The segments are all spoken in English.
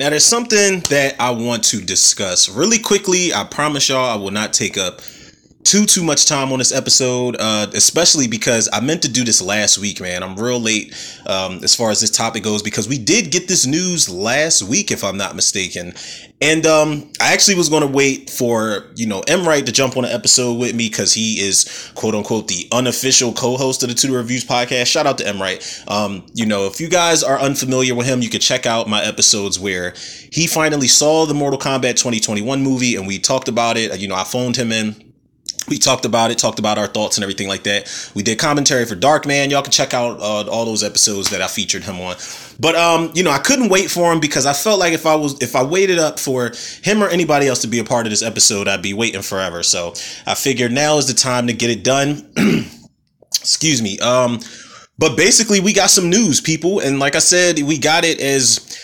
Now, there's something that I want to discuss really quickly. I promise y'all I will not take up too too much time on this episode uh especially because i meant to do this last week man. I'm real late um as far as this topic goes because we did get this news last week if i'm not mistaken. And um i actually was going to wait for you know m. Right to jump on an episode with me because he is quote unquote the unofficial co-host of the tutor reviews podcast. Shout out to m. Right um you know if you guys are unfamiliar with him you can check out my episodes where he finally saw the mortal kombat 2021 movie and we talked about it. You know i phoned him in we talked about it, talked about our thoughts and everything like that. We did commentary for Darkman. Y'all can check out uh, all those episodes that I featured him on. But um, you know, I couldn't wait for him because I felt like if I was if I waited up for him or anybody else to be a part of this episode, I'd be waiting forever. So I figured now is the time to get it done. Excuse me. Um, but basically, we got some news, people, and like I said, we got it as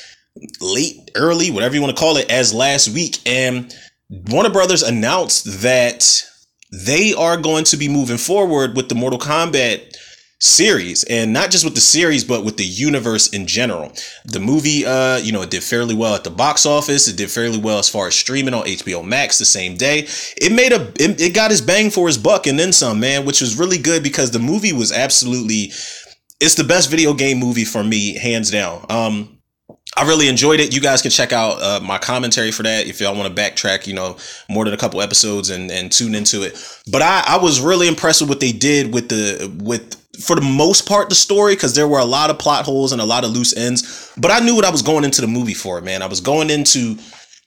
late, early, whatever you want to call it, as last week, and Warner Brothers announced that they are going to be moving forward with the Mortal Kombat series and not just with the series but with the universe in general. The movie uh you know it did fairly well at the box office. It did fairly well as far as streaming on hbo max the same day. It made a it, it got his bang for his buck and then some man which was really good because the movie was absolutely it's the best video game movie for me hands down. Um I really enjoyed it. You guys can check out uh, my commentary for that if y'all want to backtrack, you know, more than a couple episodes and, and tune into it. But I, I was really impressed with what they did with the with for the most part the story because there were a lot of plot holes and a lot of loose ends. But I knew what I was going into the movie for, man. I was going into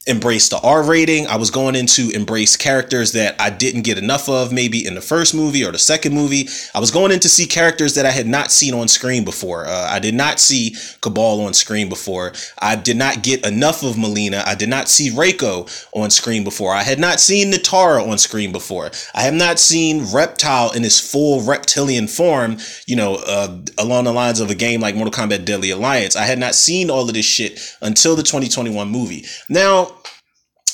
embrace the R rating. I was going into embrace characters that I didn't get enough of, maybe in the first movie or the second movie. I was going in to see characters that I had not seen on screen before. Uh, I did not see Kabal on screen before. I did not get enough of Mileena. I did not see Reiko on screen before. I had not seen Nitara on screen before. I have not seen Reptile in his full reptilian form, you know, uh, along the lines of a game like Mortal Kombat Deadly Alliance. I had not seen all of this shit until the 2021 movie. Now,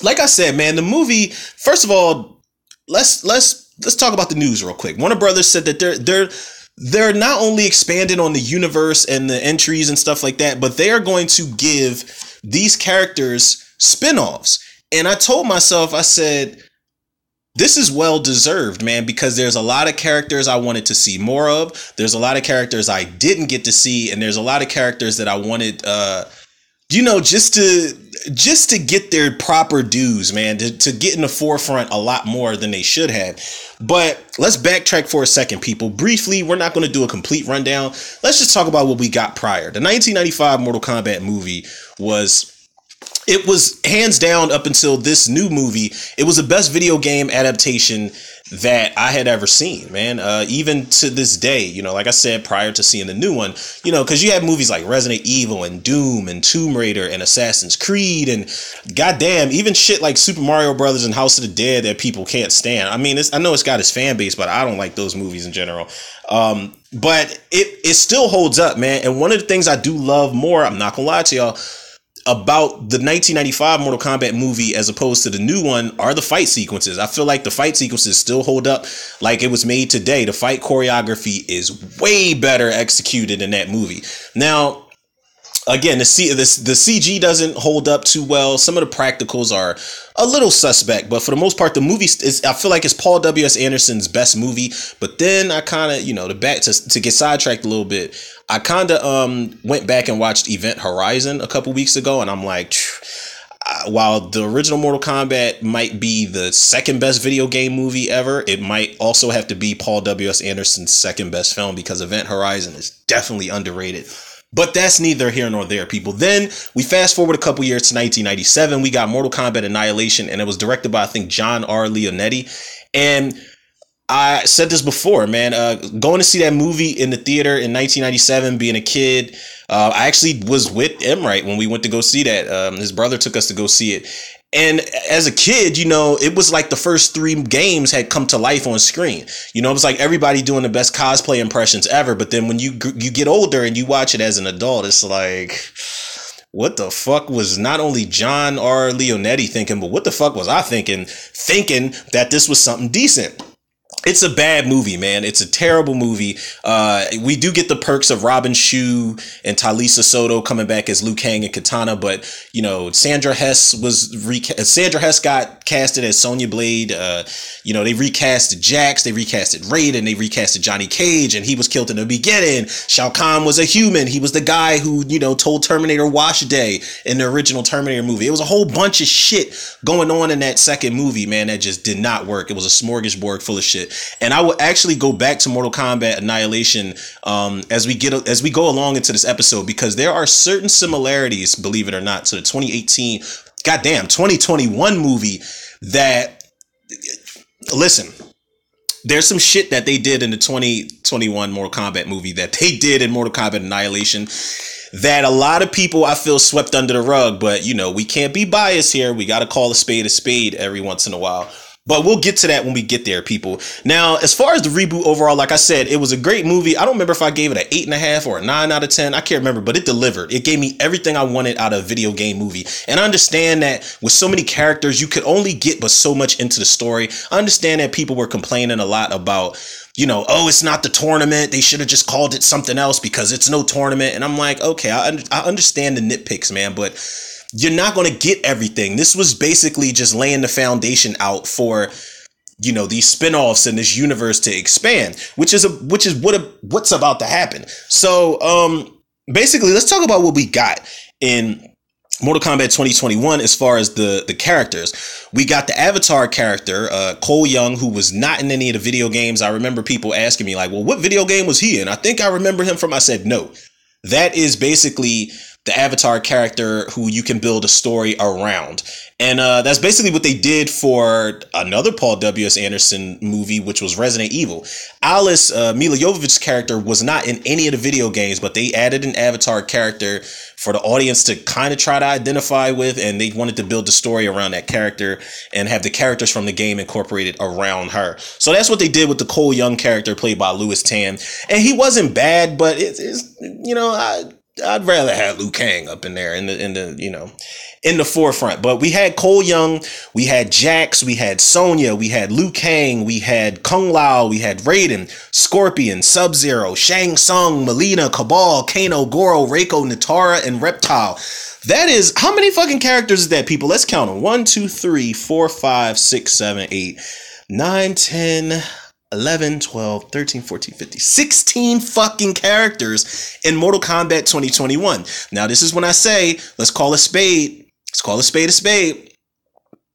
like I said, man, the movie. First of all, let's let's let's talk about the news real quick. Warner Brothers said that they're they're they're not only expanding on the universe and the entries and stuff like that, but they are going to give these characters spin-offs. And I told myself, I said, this is well deserved, man, because there's a lot of characters I wanted to see more of. There's a lot of characters I didn't get to see, and there's a lot of characters that I wanted uh you know, just to just to get their proper dues, man, to, to get in the forefront a lot more than they should have. But let's backtrack for a second, people. Briefly, we're not going to do a complete rundown. Let's just talk about what we got prior. The 1995 Mortal Kombat movie was it was hands down up until this new movie, it was the best video game adaptation that I had ever seen, man. Uh, even to this day, you know, like I said prior to seeing the new one, you know, because you have movies like Resident Evil and Doom and Tomb Raider and Assassin's Creed and goddamn, even shit like Super Mario Brothers and House of the Dead that people can't stand. I mean, I know it's got its fan base, but I don't like those movies in general. Um, but it it still holds up, man. And one of the things I do love more, I'm not gonna lie to y'all about the 1995 Mortal Kombat movie as opposed to the new one are the fight sequences. I feel like the fight sequences still hold up like it was made today. The fight choreography is way better executed in that movie. Now, again, the C the, the CG doesn't hold up too well. Some of the practicals are a little suspect, but for the most part, the movie is. I feel like it's Paul W S Anderson's best movie. But then I kind of, you know, the back to to get sidetracked a little bit. I kind of um went back and watched Event Horizon a couple weeks ago, and I'm like. While the original Mortal Kombat might be the second best video game movie ever, it might also have to be Paul W.S. Anderson's second best film because Event Horizon is definitely underrated. But that's neither here nor there, people. Then we fast forward a couple years to 1997. We got Mortal Kombat Annihilation, and it was directed by, I think, John R. Leonetti. And I said this before, man. Uh, going to see that movie in the theater in 1997, being a kid, uh, I actually was with Emright when we went to go see that. Um, his brother took us to go see it, and as a kid, you know, it was like the first three games had come to life on screen. You know, it was like everybody doing the best cosplay impressions ever. But then when you you get older and you watch it as an adult, it's like, what the fuck was not only John R. Leonetti thinking, but what the fuck was I thinking? Thinking that this was something decent. It's a bad movie, man. It's a terrible movie. Uh, we do get the perks of Robin Shou and Talisa Soto coming back as Liu Kang and Katana, but you know Sandra Hess was Sandra Hess got casted as Sonya Blade. Uh, you know they recasted Jax, they recasted Raiden, they recasted Johnny Cage, and he was killed in the beginning. Shao Kahn was a human. He was the guy who you know told Terminator wash day in the original Terminator movie. It was a whole bunch of shit going on in that second movie, man. That just did not work. It was a smorgasbord full of shit. And I will actually go back to Mortal Kombat Annihilation um, as we get as we go along into this episode because there are certain similarities, believe it or not, to the 2018, goddamn 2021 movie that listen. There's some shit that they did in the 2021 Mortal Kombat movie that they did in Mortal Kombat Annihilation that a lot of people I feel swept under the rug, but you know, we can't be biased here. We got to call a spade a spade every once in a while. But we'll get to that when we get there, people. Now, as far as the reboot overall, like I said, it was a great movie. I don't remember if I gave it an eight and a half or a nine out of ten. I can't remember, but it delivered. It gave me everything I wanted out of a video game movie. And I understand that with so many characters, you could only get but so much into the story. I understand that people were complaining a lot about you know, oh, it's not the tournament. They should have just called it something else because it's no tournament. And I'm like, okay, I, I understand the nitpicks, man, but you're not going to get everything. This was basically just laying the foundation out for you know these spin-offs in this universe to expand which is a which is what a, what's about to happen so um basically let's talk about what we got in Mortal Kombat 2021 as far as the the characters. We got the Avatar character, uh, Cole Young, who was not in any of the video games. I remember people asking me like, "Well, what video game was he in?" I think I remember him from I said, "No." That is basically the avatar character who you can build a story around. And uh, that's basically what they did for another Paul W.S. Anderson movie, which was Resident Evil. Alice, uh, Milla Jovovich's character, was not in any of the video games, but they added an avatar character for the audience to kind of try to identify with, and they wanted to build the story around that character and have the characters from the game incorporated around her. So that's what they did with the Cole Young character played by Lewis Tan. And he wasn't bad, but it's, it's you know, I I'd rather have Liu Kang up in there in the in the you know in the forefront. But we had Cole Young, we had Jax, we had Sonya, we had Liu Kang, we had Kung Lao, we had Raiden, Scorpion, Sub Zero, Shang Tsung, Mileena, Kabal, Kano, Goro, Reiko, Nitara, and Reptile. That is how many fucking characters is that, people? Let's count them. One, two, three, four, five, six, seven, eight, nine, ten. 11, 12, 13, 14, 15, 16 fucking characters in Mortal Kombat 2021. Now, this is when I say, let's call a spade. Let's call a spade a spade.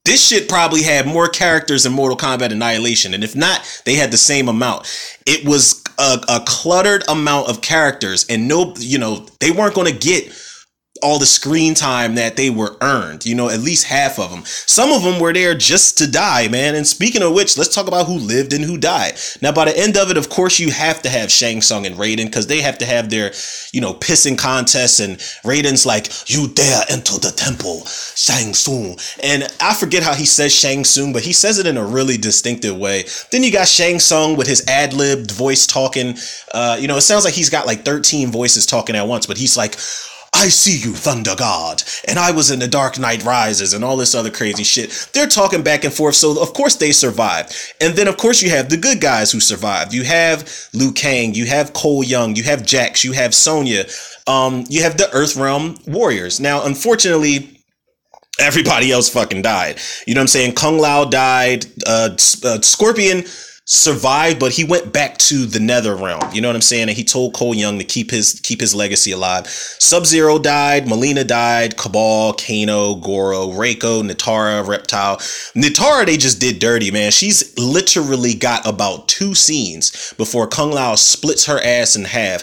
This shit probably had more characters in Mortal Kombat Annihilation. And if not, they had the same amount. It was a, a cluttered amount of characters, and no, you know, they weren't going to get all the screen time that they were earned, you know, at least half of them. Some of them were there just to die, man. And speaking of which, let's talk about who lived and who died. Now, by the end of it, of course, you have to have Shang Tsung and Raiden because they have to have their, you know, pissing contests. And Raiden's like, you dare enter the temple, Shang Tsung. And I forget how he says Shang Tsung, but he says it in a really distinctive way. Then you got Shang Tsung with his ad libbed voice talking. Uh, you know, it sounds like he's got like 13 voices talking at once, but he's like, I see you, Thunder God, and I was in the Dark Knight Rises and all this other crazy shit. They're talking back and forth, so of course they survived. And then of course you have the good guys who survived. You have Liu Kang, you have Cole Young, you have Jax, you have Sonya, um, you have the Earthrealm Warriors. Now, unfortunately, everybody else fucking died. You know what I'm saying? Kung Lao died, uh, uh Scorpion survived, but he went back to the nether realm. You know what I'm saying? And he told Cole Young to keep his keep his legacy alive. Sub Zero died, Mileena died, Kabal, Kano, Goro, Reiko, Nitara, Reptile. Nitara, they just did dirty, man. She's literally got about two scenes before Kung Lao splits her ass in half.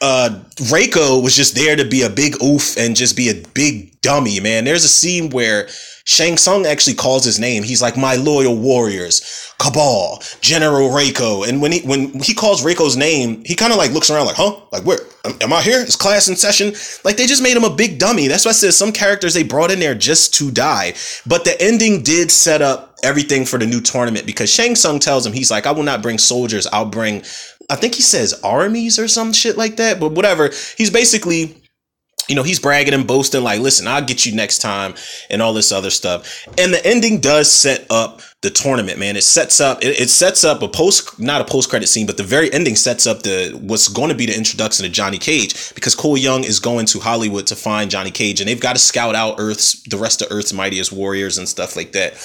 Uh, Reiko was just there to be a big oof and just be a big dummy, man. There's a scene where Shang Tsung actually calls his name. He's like, my loyal warriors, Kabal, General Reiko. And when he when he calls Reiko's name, he kind of like looks around like, huh? Like where? Am I here? Is class in session? Like they just made him a big dummy. That's why I said some characters they brought in there just to die. But the ending did set up everything for the new tournament because Shang Tsung tells him, he's like, I will not bring soldiers. I'll bring, I think he says armies or some shit like that. But whatever. He's basically you know, he's bragging and boasting, like, listen, I'll get you next time and all this other stuff. And the ending does set up the tournament, man. It sets up, it, it sets up a post, not a post credit scene, but the very ending sets up the, what's going to be the introduction to Johnny Cage because Cole Young is going to Hollywood to find Johnny Cage and they've got to scout out Earth's, the rest of Earth's mightiest warriors and stuff like that.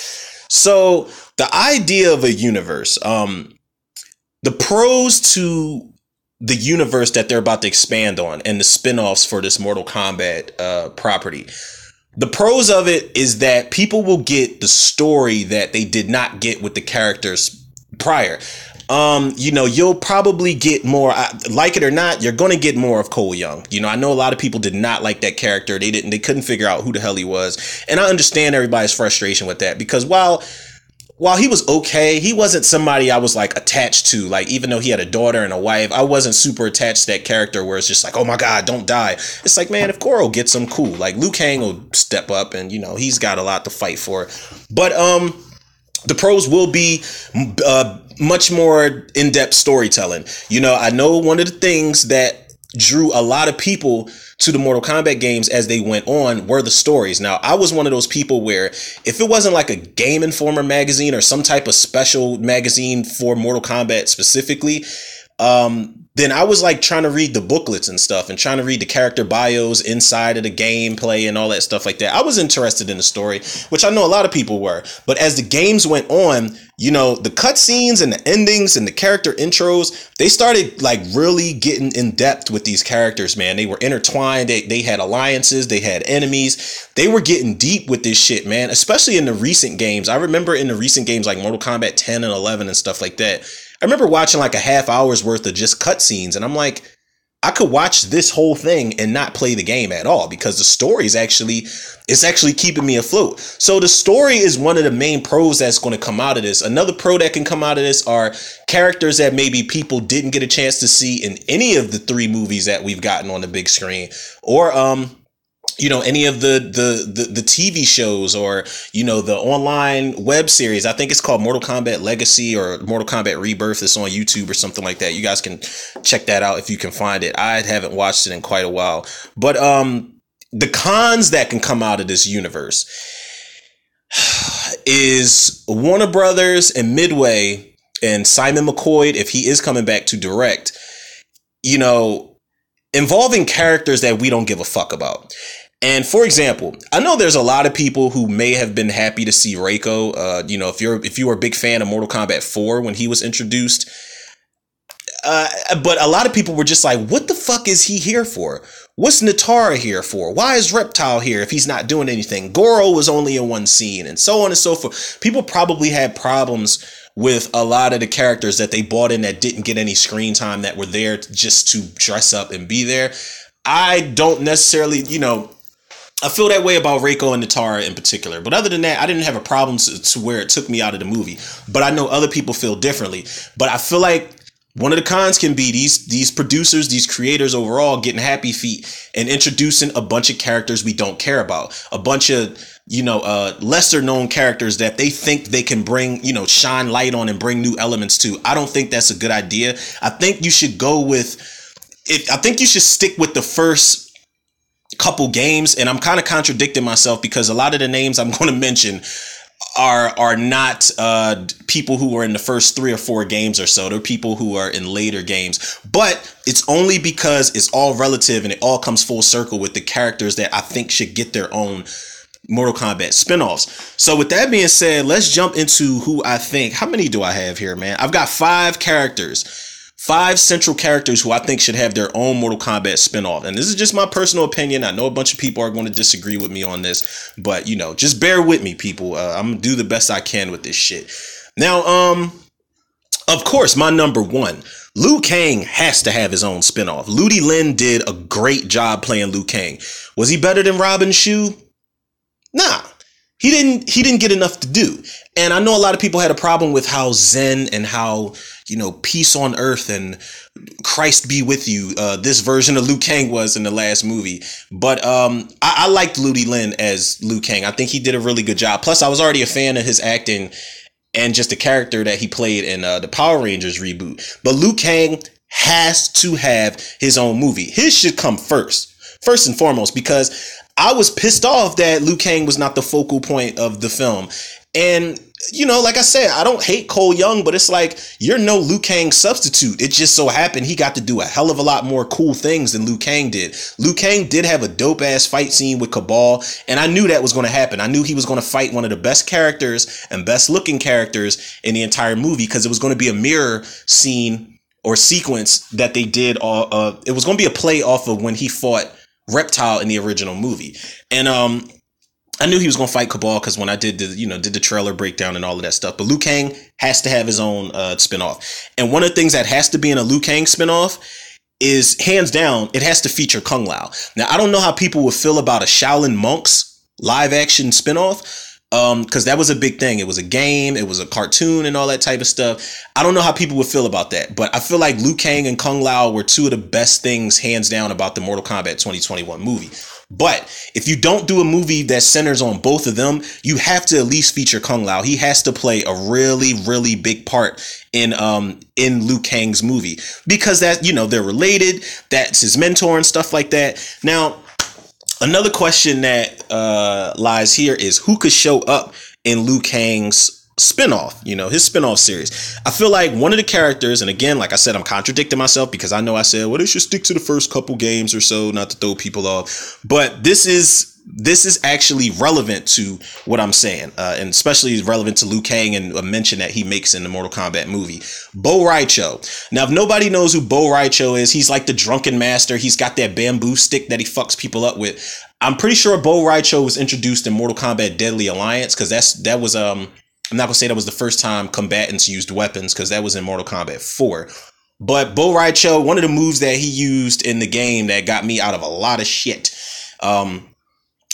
So the idea of a universe, um, the pros to the universe that they're about to expand on and the spin-offs for this Mortal Kombat uh, property. The pros of it is that people will get the story that they did not get with the characters prior. Um, you know, you'll probably get more, like it or not, you're going to get more of Cole Young. You know, I know a lot of people did not like that character. They didn't, they couldn't figure out who the hell he was. And I understand everybody's frustration with that because while while he was okay, he wasn't somebody I was like attached to. Like, even though he had a daughter and a wife, I wasn't super attached to that character where it's just like, oh my God, don't die. It's like, man, if Goro gets him, cool. Like, Liu Kang will step up and, you know, he's got a lot to fight for. But, um, the pros will be uh, much more in-depth storytelling. You know, I know one of the things that drew a lot of people to the Mortal Kombat games as they went on were the stories. Now, I was one of those people where if it wasn't like a Game Informer magazine or some type of special magazine for Mortal Kombat specifically, um, then I was like trying to read the booklets and stuff and trying to read the character bios inside of the gameplay and all that stuff like that. I was interested in the story, which I know a lot of people were. But as the games went on, you know, the cutscenes and the endings and the character intros, they started like really getting in depth with these characters, man. They were intertwined. They, they had alliances, they had enemies. They were getting deep with this shit, man, especially in the recent games. I remember in the recent games like Mortal Kombat 10 and 11 and stuff like that I remember watching like a half hour's worth of just cutscenes, and I'm like, I could watch this whole thing and not play the game at all because the story is actually it's actually keeping me afloat. So the story is one of the main pros that's going to come out of this. Another pro that can come out of this are characters that maybe people didn't get a chance to see in any of the three movies that we've gotten on the big screen or um you know any of the, the the the TV shows or you know the online web series. I think it's called Mortal Kombat Legacy or Mortal Kombat Rebirth. It's on YouTube or something like that. You guys can check that out if you can find it. I haven't watched it in quite a while, but um, the cons that can come out of this universe is Warner Brothers and Midway and Simon McQuoid, if he is coming back to direct, you know, involving characters that we don't give a fuck about. And for example, I know there's a lot of people who may have been happy to see Reiko. Uh, you know, if you're if you were a big fan of Mortal Kombat 4 when he was introduced, uh, but a lot of people were just like, "What the fuck is he here for? What's Nitara here for? Why is Reptile here if he's not doing anything? Goro was only in one scene, and so on and so forth." People probably had problems with a lot of the characters that they bought in that didn't get any screen time that were there just to dress up and be there. I don't necessarily, you know, I feel that way about Reiko and Nitara in particular. But other than that, I didn't have a problem to, to, where it took me out of the movie. But I know other people feel differently. But I feel like one of the cons can be these these producers, these creators overall getting happy feet and introducing a bunch of characters we don't care about. A bunch of you know uh, lesser known characters that they think they can bring you know shine light on and bring new elements to. I don't think that's a good idea. I think you should go with. It, I think you should stick with the first couple games and I'm kind of contradicting myself because a lot of the names I'm going to mention are are not uh, people who were in the first three or four games or so. They're people who are in later games. But it's only because it's all relative and it all comes full circle with the characters that I think should get their own Mortal Kombat spinoffs. So with that being said, let's jump into who I think. How many do I have here, man? I've got five characters five central characters who I think should have their own Mortal Kombat spinoff. And this is just my personal opinion. I know a bunch of people are going to disagree with me on this, but you know, just bear with me, people. Uh, I'm gonna do the best I can with this shit. Now, um, of course, my number one, Liu Kang has to have his own spinoff. Ludi Lin did a great job playing Liu Kang. Was he better than Robin Shou? He didn't he didn't get enough to do. And i know a lot of people had a problem with how zen and how you know peace on earth and christ be with you uh, this version of liu kang was in the last movie. But um, I, I liked ludi lin as liu kang. I think he did a really good job. Plus i was already a fan of his acting and just the character that he played in uh, the power rangers reboot. But liu kang has to have his own movie. His should come first. First and foremost because I was pissed off that Liu Kang was not the focal point of the film. And you know, like I said, I don't hate Cole Young, but it's like you're no Liu Kang substitute. It just so happened he got to do a hell of a lot more cool things than Liu Kang did. Liu Kang did have a dope ass fight scene with Kabal, and I knew that was going to happen. I knew he was going to fight one of the best characters and best looking characters in the entire movie because it was going to be a mirror scene or sequence that they did. Uh, uh, it was going to be a play off of when he fought Reptile in the original movie, and um, I knew he was gonna fight Kabal because when I did the you know did the trailer breakdown and all of that stuff. But Liu Kang has to have his own uh, spinoff, and one of the things that has to be in a Liu Kang spinoff is hands down it has to feature Kung Lao. Now I don't know how people would feel about a Shaolin Monks live action spinoff um because that was a big thing. It was a game. It was a cartoon and all that type of stuff. I don't know how people would feel about that but i feel like liu kang and kung lao were two of the best things hands down about the mortal kombat 2021 movie. But if you don't do a movie that centers on both of them you have to at least feature kung lao. He has to play a really really big part in um in liu kang's movie because that you know they're related. That's his mentor and stuff like that. Now Another question that uh, lies here is who could show up in Liu Kang's spinoff, you know, his spinoff series. I feel like one of the characters, and again, like I said, I'm contradicting myself because I know I said, well, they should stick to the first couple games or so, not to throw people off. But this is this is actually relevant to what I'm saying, uh, and especially relevant to Liu Kang and a mention that he makes in the Mortal Kombat movie. Bo' Rai Cho. Now, if nobody knows who Bo' Rai Cho is, he's like the drunken master. He's got that bamboo stick that he fucks people up with. I'm pretty sure Bo' Rai Cho was introduced in Mortal Kombat Deadly Alliance because that's that was um I'm not gonna say that was the first time combatants used weapons because that was in Mortal Kombat 4. But Bo' Rai Cho, one of the moves that he used in the game that got me out of a lot of shit. Um,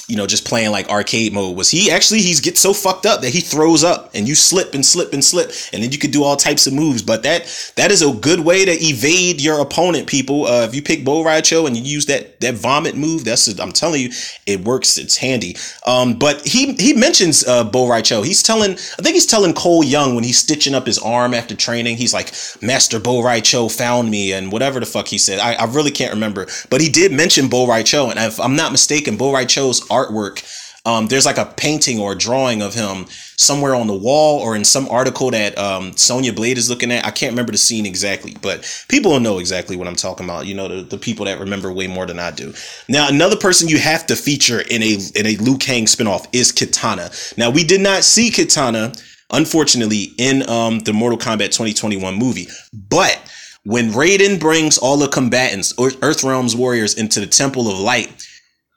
you know, just playing like arcade mode was he actually he's get so fucked up that he throws up and you slip and slip and slip and then you could do all types of moves. But that that is a good way to evade your opponent, people. Uh, if you pick Bo' Rai Cho and you use that that vomit move, that's I'm telling you, it works. It's handy. Um, but he he mentions uh, Bo' Rai Cho. He's telling I think he's telling Cole Young when he's stitching up his arm after training. He's like, Master Bo' Rai Cho found me and whatever the fuck he said. I, I really can't remember, but he did mention Bo' Rai Cho, and if I'm not mistaken, Bo' Rai Cho's artwork. Um, there's like a painting or a drawing of him somewhere on the wall or in some article that um, Sonya Blade is looking at. I can't remember the scene exactly, but people will know exactly what I'm talking about. You know, the, the people that remember way more than I do. Now, another person you have to feature in a in a Liu Kang spinoff is Kitana. Now, we did not see Kitana, unfortunately, in um, the Mortal Kombat 2021 movie, but when Raiden brings all the combatants, Earthrealm's warriors, into the Temple of Light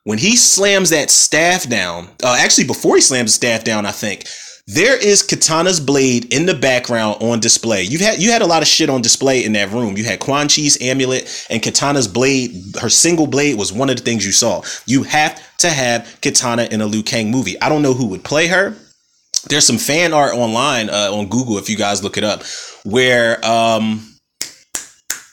when he slams that staff down, uh, actually before he slams the staff down, I think there is Katana's blade in the background on display. You had you had a lot of shit on display in that room. You had Quan Chi's amulet and Katana's blade. Her single blade was one of the things you saw. You have to have Katana in a Liu Kang movie. I don't know who would play her. There's some fan art online uh, on Google if you guys look it up, where um,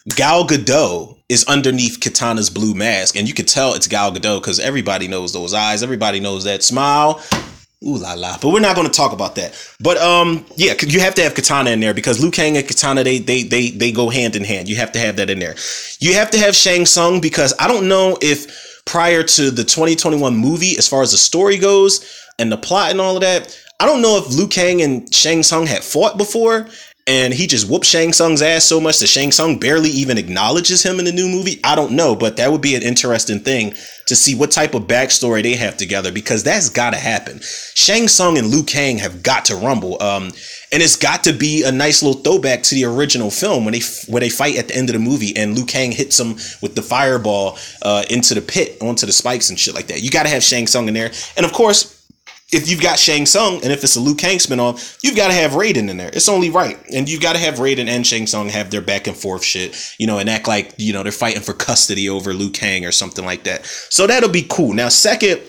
Gal Gadot is underneath Katana's blue mask, and you could tell it's Gal Gadot because everybody knows those eyes, everybody knows that smile. Ooh la la. But we're not going to talk about that. But um, yeah, you have to have Katana in there because Liu Kang and Katana they they they they go hand in hand. You have to have that in there. You have to have Shang Tsung because I don't know if prior to the 2021 movie, as far as the story goes and the plot and all of that, I don't know if Liu Kang and Shang Tsung had fought before and he just whoops Shang Tsung's ass so much that Shang Tsung barely even acknowledges him in the new movie. I don't know, but that would be an interesting thing to see what type of backstory they have together because that's got to happen. Shang Tsung and Liu Kang have got to rumble, um, and it's got to be a nice little throwback to the original film when they where they fight at the end of the movie and Liu Kang hits him with the fireball uh, into the pit onto the spikes and shit like that. You got to have Shang Tsung in there, and of course if you've got Shang Tsung and if it's a Liu Kang spinoff, you've got to have Raiden in there. It's only right. And you've got to have Raiden and Shang Tsung have their back and forth shit, you know, and act like, you know, they're fighting for custody over Liu Kang or something like that. So that'll be cool. Now, second,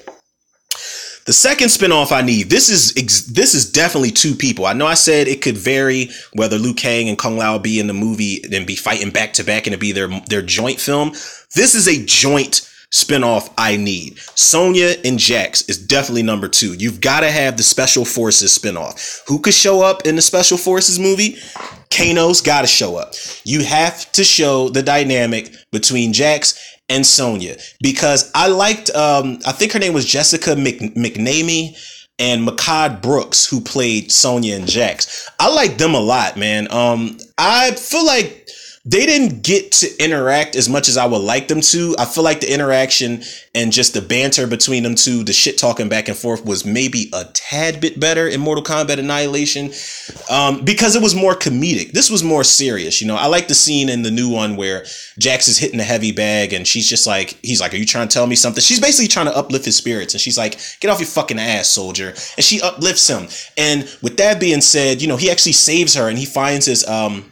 the second spinoff I need, this is this is definitely two people. I know I said it could vary whether Liu Kang and Kung Lao be in the movie and be fighting back to back and it be their their joint film. This is a joint spinoff I need. Sonya and Jax is definitely number two. You've got to have the Special Forces spinoff. Who could show up in the Special Forces movie? Kano's got to show up. You have to show the dynamic between Jax and Sonya because I liked. Um, I think her name was Jessica Mc, McNamee and Mehcad Brooks, who played Sonya and Jax. I like them a lot, man. Um, I feel like they didn't get to interact as much as I would like them to. I feel like the interaction and just the banter between them two, the shit talking back and forth was maybe a tad bit better in Mortal Kombat Annihilation um, because it was more comedic. This was more serious. You know, I like the scene in the new one where Jax is hitting the heavy bag and she's just like, he's like, Are you trying to tell me something? She's basically trying to uplift his spirits and she's like, Get off your fucking ass, soldier. And she uplifts him. And with that being said, you know, he actually saves her and he finds his, um,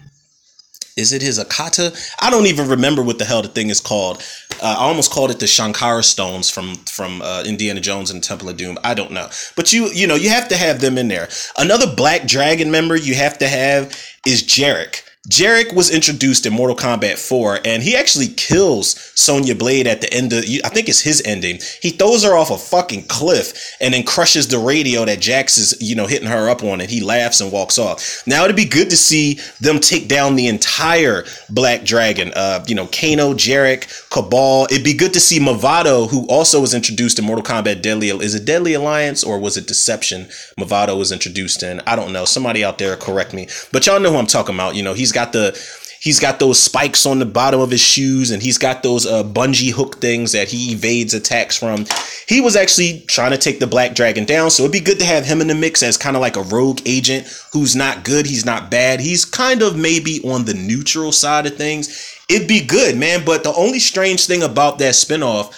is it his Akata? I don't even remember what the hell the thing is called. Uh, I almost called it the Shankara stones from from uh, Indiana Jones and Temple of Doom. I don't know, but you you know you have to have them in there. Another Black Dragon member you have to have is Jarek. Jarek was introduced in Mortal Kombat 4 and he actually kills Sonya Blade at the end of I think it's his ending. He throws her off a fucking cliff and then crushes the radio that Jax is, you know, hitting her up on and he laughs and walks off. Now it'd be good to see them take down the entire Black Dragon. Uh, you know, Kano, Jarek, Kabal. It'd be good to see Mavado, who also was introduced in Mortal Kombat Deadly is it Deadly Alliance or was it Deception? Mavado was introduced in. I don't know. Somebody out there correct me. But y'all know who I'm talking about. You know, he's got the he's got those spikes on the bottom of his shoes and he's got those uh, bungee hook things that he evades attacks from. He was actually trying to take the Black Dragon down, so it'd be good to have him in the mix as kind of like a rogue agent who's not good, he's not bad, he's kind of maybe on the neutral side of things. It'd be good, man. But the only strange thing about that spinoff,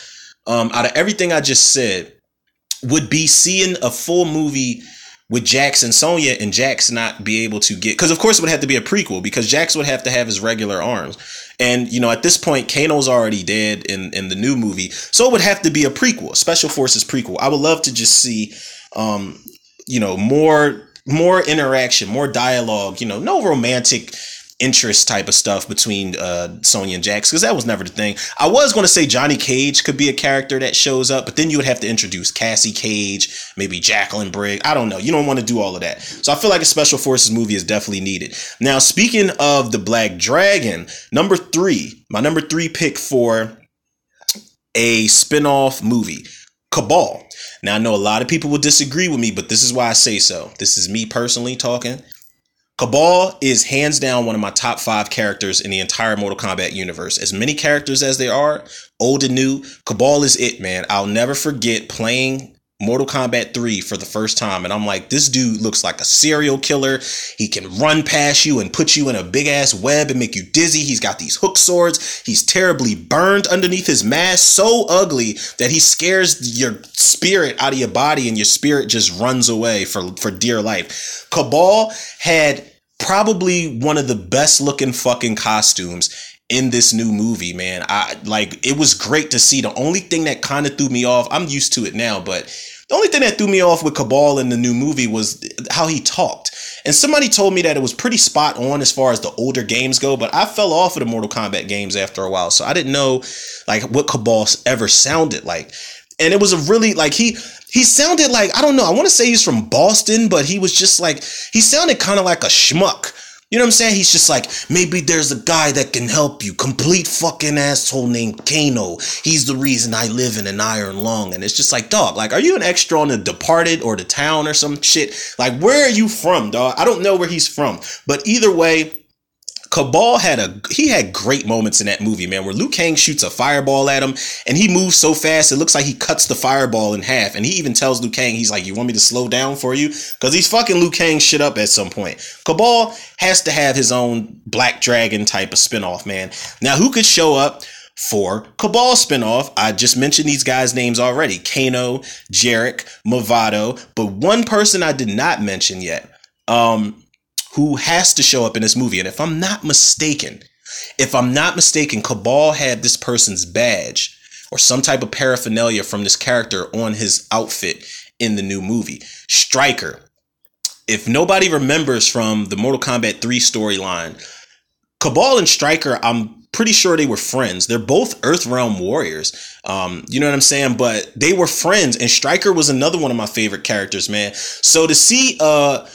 um, out of everything I just said, would be seeing a full movie with Jax and Sonya and Jax not be able to get because of course it would have to be a prequel because Jax would have to have his regular arms. And you know, at this point, Kano's already dead in, in the new movie. So it would have to be a prequel, a special forces prequel. I would love to just see um, you know, more more interaction, more dialogue, you know, no romantic interest type of stuff between uh, Sonya and Jax because that was never the thing. I was going to say Johnny Cage could be a character that shows up, but then you would have to introduce Cassie Cage, maybe Jacqueline Brigg. I don't know. You don't want to do all of that. So I feel like a Special Forces movie is definitely needed. Now, speaking of the Black Dragon, number three, my number three pick for a spin-off movie, Kabal. Now I know a lot of people will disagree with me, but this is why I say so. This is me personally talking. Kabal is hands down one of my top five characters in the entire Mortal Kombat universe. As many characters as there are, old and new, Kabal is it, man. I'll never forget playing Mortal Kombat 3 for the first time. And I'm like, this dude looks like a serial killer. He can run past you and put you in a big ass web and make you dizzy. He's got these hook swords. He's terribly burned underneath his mask, so ugly that he scares your spirit out of your body and your spirit just runs away for, for dear life. Kabal had probably one of the best looking fucking costumes in this new movie, man. I like it was great to see. The only thing that kind of threw me off, I'm used to it now, but the only thing that threw me off with Kabal in the new movie was how he talked. And somebody told me that it was pretty spot on as far as the older games go, but I fell off of the Mortal Kombat games after a while. So I didn't know like what Kabal ever sounded like. And it was a really like he he sounded like I don't know, I want to say he's from Boston, but he was just like he sounded kind of like a schmuck you know what I'm saying? He's just like, maybe there's a guy that can help you. Complete fucking asshole named Kano. He's the reason I live in an iron lung. And it's just like, dog, like, are you an extra on The Departed or The Town or some shit? Like, where are you from, dog? I don't know where he's from. But either way, Kabal had a he had great moments in that movie, man, where Liu Kang shoots a fireball at him and he moves so fast it looks like he cuts the fireball in half. And he even tells Liu Kang, he's like, You want me to slow down for you? Because he's fucking Liu Kang shit up at some point. Kabal has to have his own Black Dragon type of spinoff, man. Now, who could show up? for Kabal spinoff. I just mentioned these guys' names already Kano, Jarek, Mavado, but one person I did not mention yet. Um, who has to show up in this movie. And if I'm not mistaken, if I'm not mistaken, Kabal had this person's badge or some type of paraphernalia from this character on his outfit in the new movie. Stryker. If nobody remembers from the Mortal Kombat 3 storyline, Kabal and Stryker, I'm pretty sure they were friends. They're both Earthrealm warriors. Um, you know what I'm saying? But they were friends, and Stryker was another one of my favorite characters, man. So to see uh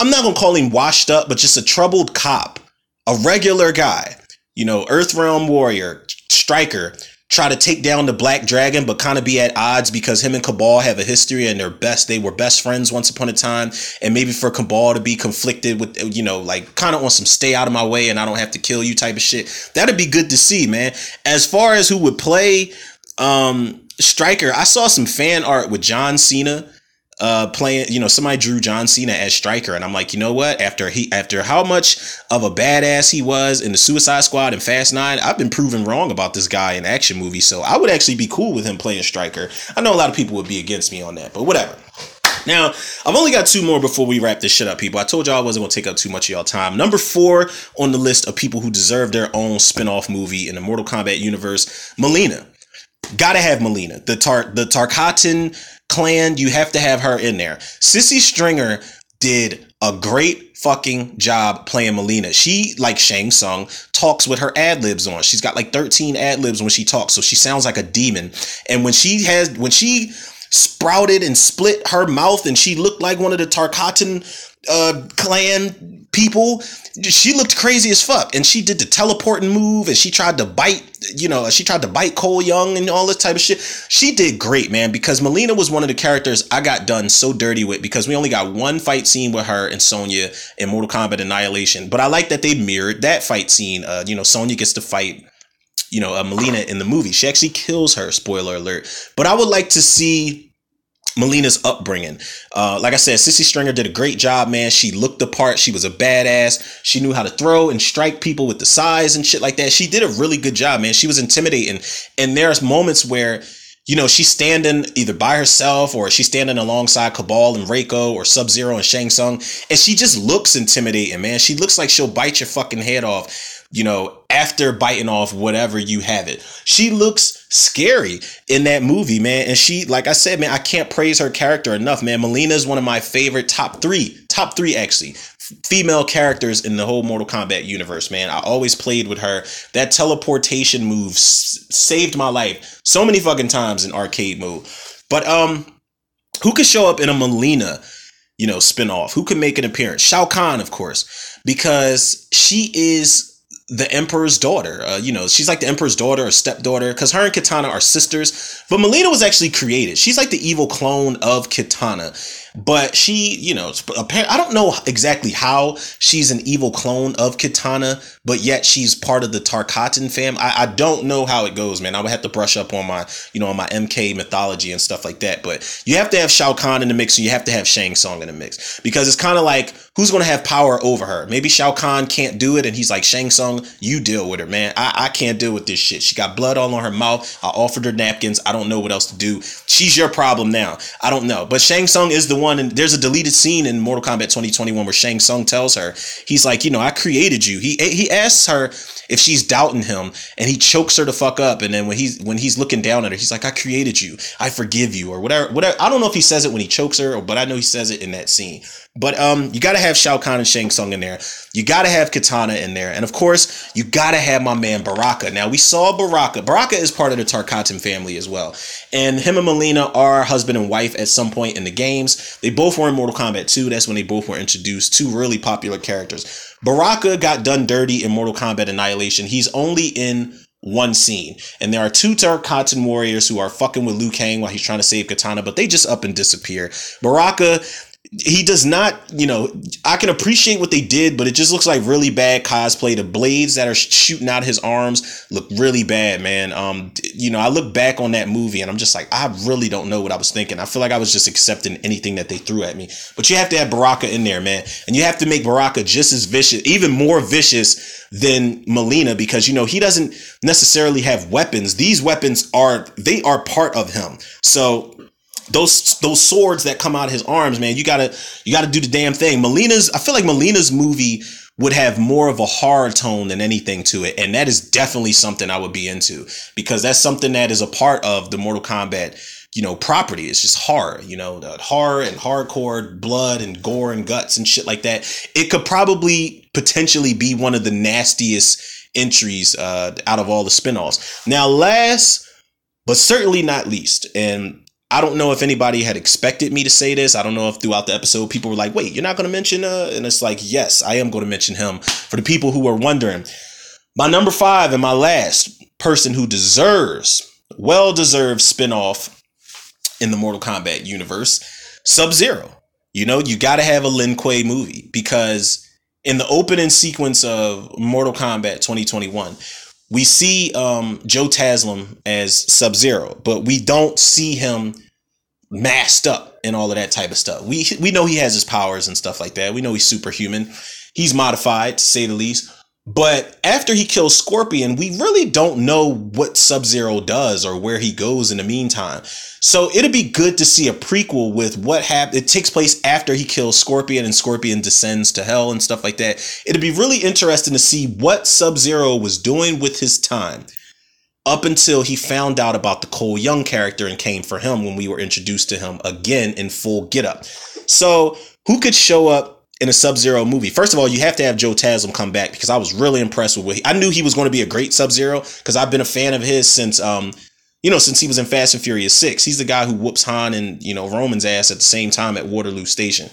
I'm not gonna call him washed up, but just a troubled cop, a regular guy, you know, Earthrealm Warrior, Stryker, try to take down the Black Dragon, but kind of be at odds because him and Kabal have a history and they're best. They were best friends once upon a time, and maybe for Kabal to be conflicted with, you know, like kind of on some stay out of my way and I don't have to kill you type of shit. That'd be good to see, man. As far as who would play um Stryker, I saw some fan art with John Cena uh playing you know somebody drew john cena as Stryker, and i'm like you know what after he after how much of a badass he was in the suicide squad and fast nine i've been proven wrong about this guy in action movies so i would actually be cool with him playing Stryker. i know a lot of people would be against me on that but whatever now, I've only got two more before we wrap this shit up, people. I told y'all I wasn't to take up too much of y'all time. Number four on the list of people who deserve their own spin off movie in the Mortal Kombat universe Mileena. Gotta have Mileena, The Tar the Tarkatan clan, you have to have her in there. Sisi Stringer did a great fucking job playing Mileena. She, like Shang Tsung, talks with her ad libs on. She's got like 13 ad libs when she talks, so she sounds like a demon. And when she has, when she sprouted and split her mouth and she looked like one of the Tarkatan uh, clan people, she looked crazy as fuck. And she did the teleporting move and she tried to bite, you know, she tried to bite Cole Young and all this type of shit. She did great, man, because Mileena was one of the characters I got done so dirty with because we only got one fight scene with her and Sonya in Mortal Kombat Annihilation. But I like that they mirrored that fight scene. Uh, you know, Sonya gets to fight you know, uh, Mileena in the movie. She actually kills her, spoiler alert. But I would like to see Mileena's upbringing. Uh, like I said, Sisi Stringer did a great job, man. She looked the part. She was a badass. She knew how to throw and strike people with the size and shit like that. She did a really good job, man. She was intimidating. And there's moments where, you know, she's standing either by herself or she's standing alongside Kabal and Reiko or Sub Zero and Shang Tsung. And she just looks intimidating, man. She looks like she'll bite your fucking head off you know, after biting off whatever you have it. She looks scary in that movie, man. And she, like I said, man, I can't praise her character enough, man. Mileena is one of my favorite top three, top three actually, female characters in the whole Mortal Kombat universe, man. I always played with her. That teleportation move s- saved my life so many fucking times in arcade mode. But um, who could show up in a Mileena? You know, spin off. Who could make an appearance? Shao Kahn, of course, because she is the emperor's daughter. Uh, you know, she's like the emperor's daughter or stepdaughter because her and Kitana are sisters. But Mileena was actually created. She's like the evil clone of Kitana. But she, you know, I don't know exactly how she's an evil clone of Kitana, but yet she's part of the Tarkatan fam. I, I don't know how it goes, man. I would have to brush up on my, you know, on my MK mythology and stuff like that. But you have to have Shao Kahn in the mix, and you have to have Shang Tsung in the mix because it's kind of like who's going to have power over her? Maybe Shao Kahn can't do it, and he's like Shang Tsung, you deal with her, man. I, I can't deal with this shit. She got blood all on her mouth. I offered her napkins. I don't know what else to do. She's your problem now. I don't know, but Shang Tsung is the one and there's a deleted scene in Mortal Kombat 2021 where Shang Tsung tells her, he's like, you know, I created you. He he asks her if she's doubting him, and he chokes her to fuck up. And then when he's when he's looking down at her, he's like, I created you. I forgive you, or whatever. Whatever. I don't know if he says it when he chokes her, but I know he says it in that scene. But um, you gotta have Shao Kahn and Shang Tsung in there. You gotta have Katana in there, and of course, you gotta have my man Baraka. Now we saw Baraka. Baraka is part of the Tarkatan family as well, and him and Mileena are husband and wife at some point in the games. They both were in Mortal Kombat 2. That's when they both were introduced. Two really popular characters. Baraka got done dirty in Mortal Kombat Annihilation. He's only in one scene. And there are two Tarkatan warriors who are fucking with Liu Kang while he's trying to save Katana, but they just up and disappear. Baraka he does not, you know, I can appreciate what they did, but it just looks like really bad cosplay. The blades that are shooting out his arms look really bad, man. Um, you know, I look back on that movie and I'm just like, I really don't know what I was thinking. I feel like I was just accepting anything that they threw at me. But you have to have Baraka in there, man, and you have to make Baraka just as vicious, even more vicious than Mileena, because you know he doesn't necessarily have weapons. These weapons are they are part of him. So those those swords that come out of his arms, man, you gotta you gotta do the damn thing. Mileena's I feel like Mileena's movie would have more of a horror tone than anything to it, and that is definitely something I would be into because that's something that is a part of the Mortal Kombat, you know, property. It's just horror, you know, the horror and hardcore blood and gore and guts and shit like that. It could probably potentially be one of the nastiest entries uh, out of all the spinoffs. Now, last but certainly not least, and I don't know if anybody had expected me to say this. I don't know if throughout the episode people were like, "Wait, you're not going to mention uh?" And it's like, yes, I am going to mention him for the people who are wondering. My number five and my last person who deserves, well deserved spinoff in the Mortal Kombat universe, Sub Zero. You know, you got to have a Lin Kuei movie because in the opening sequence of Mortal Kombat 2021, we see um, Joe Taslim as Sub Zero, but we don't see him masked up and all of that type of stuff. We we know he has his powers and stuff like that. We know he's superhuman. He's modified to say the least. But after he kills Scorpion, we really don't know what Sub Zero does or where he goes in the meantime. So it'd be good to see a prequel with what happened. It takes place after he kills Scorpion and Scorpion descends to hell and stuff like that. It'd be really interesting to see what Sub Zero was doing with his time up until he found out about the Cole Young character and came for him when we were introduced to him again in full get up. So who could show up in a Sub Zero movie. First of all, you have to have Joe Taslim come back because I was really impressed with what he, I knew he was going to be a great Sub Zero because I've been a fan of his since um you know since he was in Fast and Furious Six. He's the guy who whoops Han and you know Roman's ass at the same time at Waterloo Station.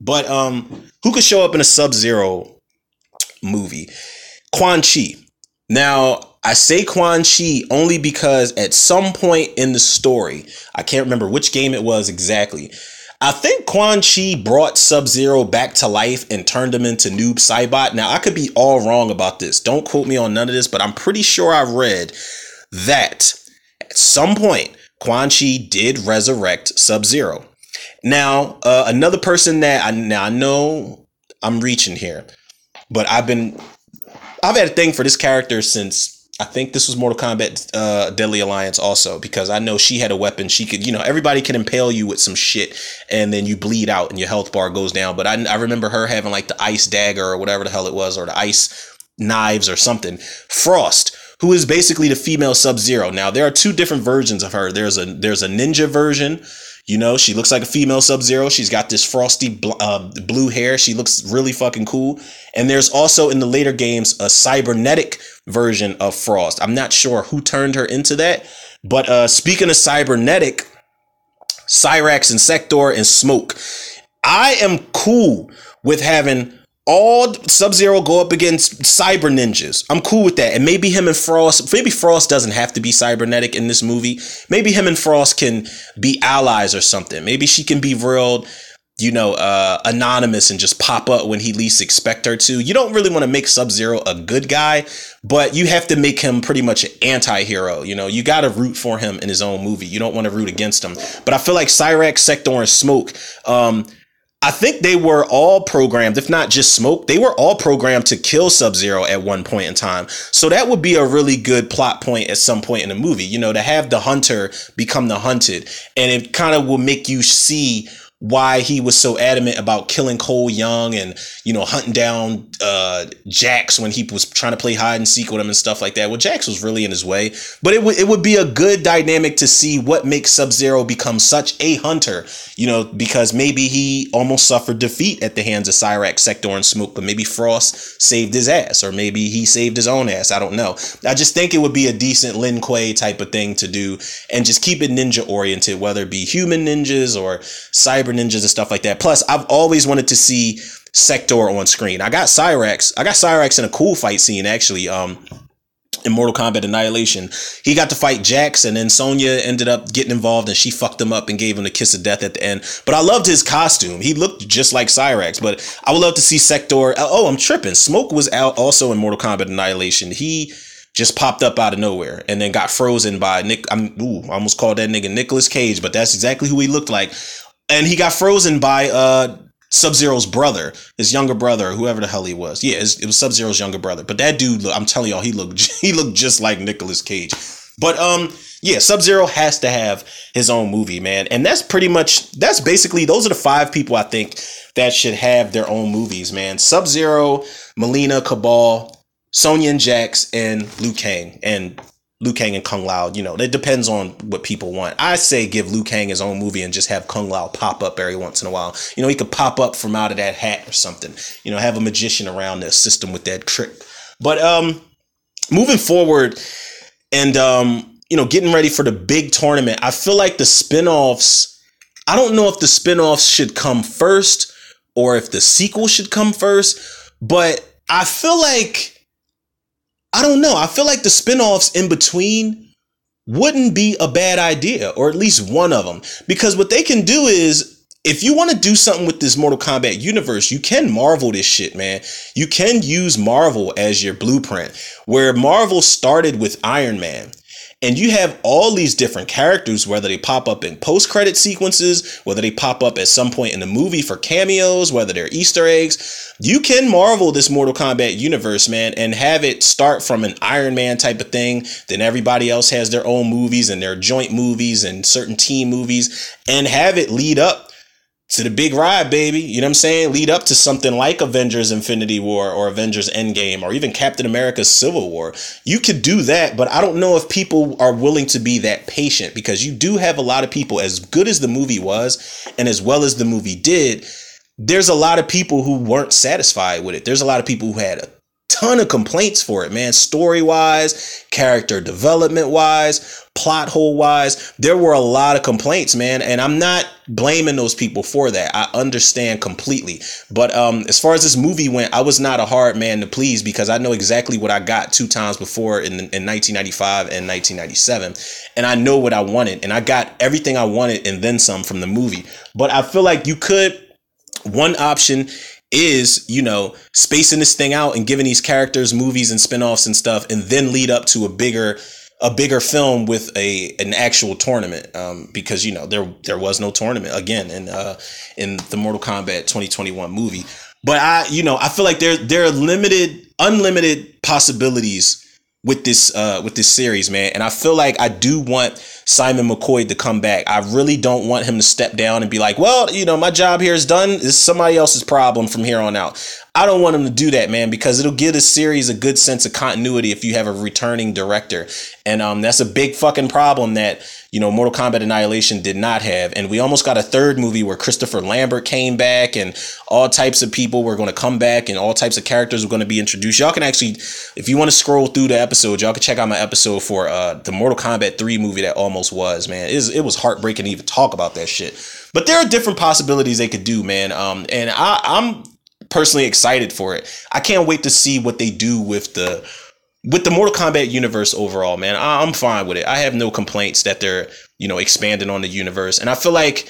But um, who could show up in a Sub Zero movie? Quan Chi. Now I say Quan Chi only because at some point in the story, I can't remember which game it was exactly I think Quan Chi brought Sub Zero back to life and turned him into Noob Saibot. Now, I could be all wrong about this. Don't quote me on none of this, but I'm pretty sure I read that at some point, Quan Chi did resurrect Sub Zero. Now, uh, another person that I now I know I'm reaching here, but I've been I've had a thing for this character since I think this was Mortal Kombat uh, Deadly Alliance also because I know she had a weapon. She could, you know, everybody can impale you with some shit and then you bleed out and your health bar goes down. But I, I remember her having like the ice dagger or whatever the hell it was or the ice knives or something. Frost, who is basically the female Sub Zero. Now there are two different versions of her. There's a there's a ninja version you know, she looks like a female Sub Zero. She's got this frosty bl- uh, blue hair. She looks really fucking cool. And there's also in the later games a cybernetic version of Frost. I'm not sure who turned her into that. But uh, speaking of cybernetic, Cyrax and Sector and Smoke, I am cool with having all Sub Zero go up against cyber ninjas. I'm cool with that. And maybe him and Frost, maybe Frost doesn't have to be cybernetic in this movie. Maybe him and Frost can be allies or something. Maybe she can be real, you know, uh, anonymous and just pop up when he least expect her to. You don't really want to make Sub Zero a good guy, but you have to make him pretty much an anti hero. You know, you got to root for him in his own movie. You don't want to root against him. But I feel like Cyrax, Sector, and Smoke, um, I think they were all programmed, if not just smoke, they were all programmed to kill Sub Zero at one point in time. So that would be a really good plot point at some point in the movie, you know, to have the hunter become the hunted. And it kind of will make you see why he was so adamant about killing Cole Young and you know hunting down uh, Jax when he was trying to play hide and seek with him and stuff like that. Well, Jax was really in his way, but it would it would be a good dynamic to see what makes Sub Zero become such a hunter. You know, because maybe he almost suffered defeat at the hands of Cyrax, Sector, and Smoke, but maybe Frost saved his ass, or maybe he saved his own ass. I don't know. I just think it would be a decent Lin Kuei type of thing to do, and just keep it ninja oriented, whether it be human ninjas or cyber ninjas and stuff like that. Plus, I've always wanted to see Sector on screen. I got Cyrax. I got Cyrax in a cool fight scene actually. Um, in Mortal Kombat Annihilation, he got to fight Jax, and then Sonya ended up getting involved, and she fucked him up and gave him the kiss of death at the end. But I loved his costume; he looked just like Cyrax. But I would love to see Sector. Oh, I'm tripping. Smoke was out also in Mortal Kombat Annihilation. He just popped up out of nowhere and then got frozen by Nick. I'm ooh, I almost called that nigga Nicolas Cage, but that's exactly who he looked like and he got frozen by uh Sub Zero's brother, his younger brother, whoever the hell he was. Yeah, it was Sub Zero's younger brother. But that dude, I'm telling y'all, he looked he looked just like Nicolas Cage. But um, yeah, Sub Zero has to have his own movie, man, and that's pretty much that's basically those are the five people I think that should have their own movies, man. Sub Zero, Mileena, Kabal, Sonya and Jax, and Liu Kang, and Liu Kang and Kung Lao, you know, it depends on what people want. I say give Liu Kang his own movie and just have Kung Lao pop up every once in a while. You know, he could pop up from out of that hat or something. You know, have a magician around the system with that trick. But um moving forward and um, you know, getting ready for the big tournament, I feel like the spin-offs, I don't know if the spin-offs should come first or if the sequel should come first, but I feel like I don't know. I feel like the spin-offs in between wouldn't be a bad idea, or at least one of them. Because what they can do is if you want to do something with this Mortal Kombat universe, you can Marvel this shit, man. You can use Marvel as your blueprint, where Marvel started with Iron Man. And you have all these different characters, whether they pop up in post credit sequences, whether they pop up at some point in the movie for cameos, whether they're Easter eggs. You can marvel this Mortal Kombat universe, man, and have it start from an Iron Man type of thing. Then everybody else has their own movies and their joint movies and certain team movies, and have it lead up to the big ride, baby. You know what I'm saying? Lead up to something like Avengers Infinity War or Avengers Endgame or even Captain America's Civil War. You could do that, but I don't know if people are willing to be that patient because you do have a lot of people, as good as the movie was and as well as the movie did, there's a lot of people who weren't satisfied with it. There's a lot of people who had a ton of complaints for it, man. Story wise, character development wise, plot hole wise, there were a lot of complaints, man. And I'm not blaming those people for that. I understand completely. But um, as far as this movie went, I was not a hard man to please because I know exactly what I got two times before in, in 1995 and 1997. And I know what I wanted. And I got everything I wanted and then some from the movie. But I feel like you could, one option is, you know, spacing this thing out and giving these characters movies and spin-offs and stuff and then lead up to a bigger a bigger film with a an actual tournament um, because you know there there was no tournament again in uh, in the Mortal Kombat 2021 movie. But I you know I feel like there there are limited unlimited possibilities with this uh with this series man. And I feel like I do want Simon McQuoid to come back. I really don't want him to step down and be like, well, you know, my job here is done. It's somebody else's problem from here on out. I don't want him to do that, man, because it'll give the series a good sense of continuity if you have a returning director. And um, that's a big fucking problem that, you know, Mortal Kombat Annihilation did not have. And we almost got a third movie where Christopher Lambert came back and all types of people were going to come back and all types of characters were going to be introduced. Y'all can actually, if you want to scroll through the episode, y'all can check out my episode for uh, the Mortal Kombat 3 movie that almost was, man. It was, it was heartbreaking to even talk about that shit. But there are different possibilities they could do, man. Um, and I, I'm personally excited for it. I can't wait to see what they do with the with the Mortal Kombat universe overall, man. I, I'm fine with it. I have no complaints that they're you know expanding on the universe, and I feel like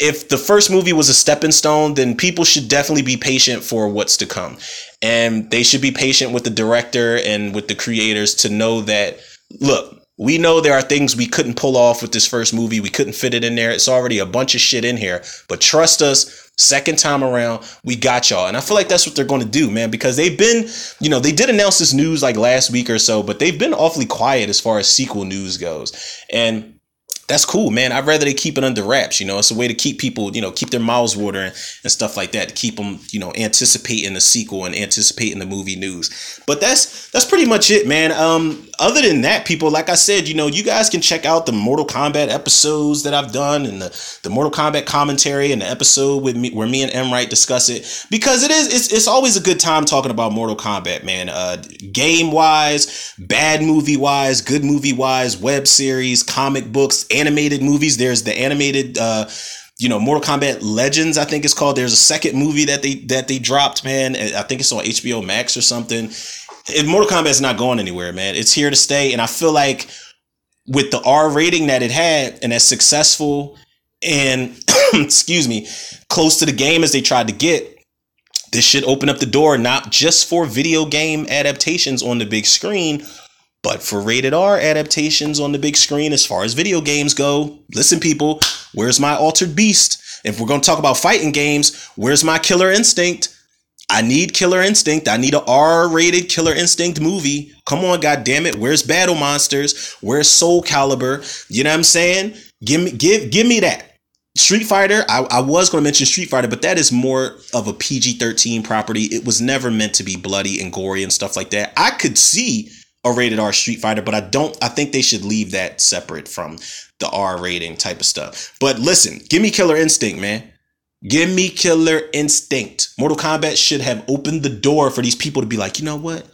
if the first movie was a stepping stone, then people should definitely be patient for what's to come. And they should be patient with the director and with the creators to know that, look, we know there are things we couldn't pull off with this first movie. We couldn't fit it in there. It's already a bunch of shit in here. But trust us, second time around, we got y'all. And I feel like that's what they're going to do, man, because they've been, you know, they did announce this news like last week or so, but they've been awfully quiet as far as sequel news goes. And that's cool, man. I'd rather they keep it under wraps. You know, it's a way to keep people, you know, keep their mouths watering and stuff like that to keep them, you know, anticipating the sequel and anticipating the movie news. But that's that's pretty much it, man. Um, other than that, people, like I said, you know, you guys can check out the Mortal Kombat episodes that I've done and the, the Mortal Kombat commentary and the episode with me where me and M Right discuss it because it is it's it's always a good time talking about Mortal Kombat, man. Uh, game wise, bad movie wise, good movie wise, web series, comic books animated movies. There's the animated uh you know Mortal Kombat Legends I think it's called. There's a second movie that they that they dropped, man. I think it's on HBO Max or something. Mortal Kombat's not going anywhere, man. It's here to stay and I feel like with the R rating that it had and as successful and excuse me, close to the game as they tried to get, this should open up the door not just for video game adaptations on the big screen, but for rated R adaptations on the big screen, as far as video games go, listen, people, where's my Altered Beast? If we're going to talk about fighting games, where's my Killer Instinct? I need Killer Instinct. I need a R-rated Killer Instinct movie. Come on, God damn it! Where's Battle Monsters? Where's Soul Calibur? You know what I'm saying? Give me, give, give me that. Street Fighter. I, I was going to mention Street Fighter, but that is more of a PG-13 property. It was never meant to be bloody and gory and stuff like that. I could see a rated R Street Fighter, but I don't I think they should leave that separate from the R rating type of stuff. But listen, give me Killer Instinct, man. Give me Killer Instinct. Mortal Kombat should have opened the door for these people to be like, you know what?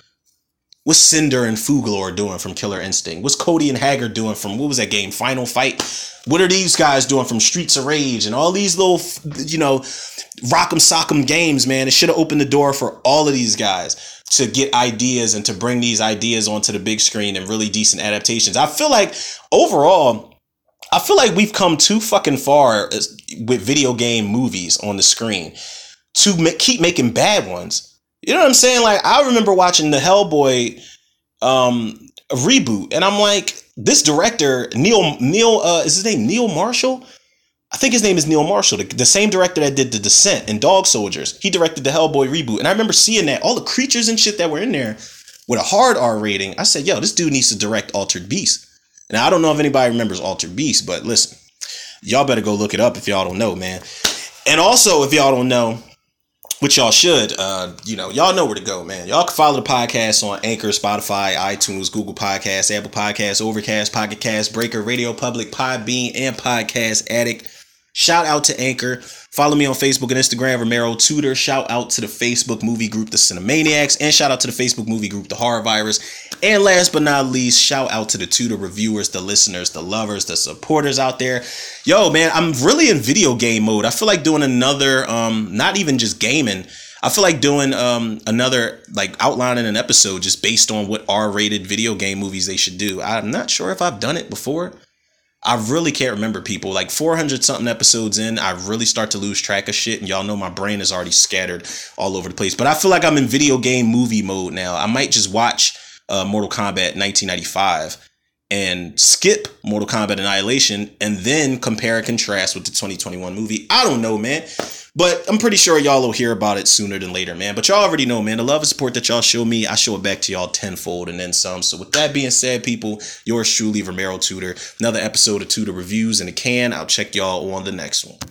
What's Cinder and Fulgore doing from Killer Instinct? What's Cody and Haggard doing from what was that game? Final Fight. What are these guys doing from Streets of Rage and all these little, you know, rock'em sock'em games, man? It should have opened the door for all of these guys to get ideas and to bring these ideas onto the big screen and really decent adaptations. I feel like overall, I feel like we've come too fucking far with video game movies on the screen to keep making bad ones. You know what I'm saying? Like I remember watching the Hellboy um reboot, and I'm like, this director Neil Neil uh, is his name Neil Marshall? I think his name is Neil Marshall, the, the, same director that did The Descent and Dog Soldiers. He directed the Hellboy reboot, and I remember seeing that all the creatures and shit that were in there with a hard R rating. I said, yo, this dude needs to direct Altered Beast. And I don't know if anybody remembers Altered Beast, but listen, y'all better go look it up if y'all don't know, man. And also, if y'all don't know, which y'all should. Uh, you know, y'all know where to go, man. Y'all can follow the podcast on Anchor, Spotify, iTunes, Google Podcasts, Apple Podcasts, Overcast, Pocket Cast, Breaker, Radio Public, Podbean, and Podcast Addict. Shout out to Anchor. Follow me on Facebook and Instagram, Romero Tudor. Shout out to the Facebook movie group, The Cinemaniacs, and shout out to the Facebook movie group, The Horror Virus. And last but not least, shout out to the Tudor reviewers, the listeners, the lovers, the supporters out there. Yo, man, I'm really in video game mode. I feel like doing another, um, not even just gaming. I feel like doing um another like outlining an episode just based on what R-rated video game movies they should do. I'm not sure if I've done it before. I really can't remember people. Like 400 something episodes in, I really start to lose track of shit. And y'all know my brain is already scattered all over the place. But I feel like I'm in video game movie mode now. I might just watch uh, Mortal Kombat 1995 and skip Mortal Kombat Annihilation and then compare and contrast with the 2021 movie. I don't know, man. But I'm pretty sure y'all will hear about it sooner than later, man. But y'all already know, man. The love and support that y'all show me, I show it back to y'all tenfold and then some. So with that being said, people, yours truly, Romero Tudor. Another episode of Tudor Reviews in a can. I'll check y'all on the next one.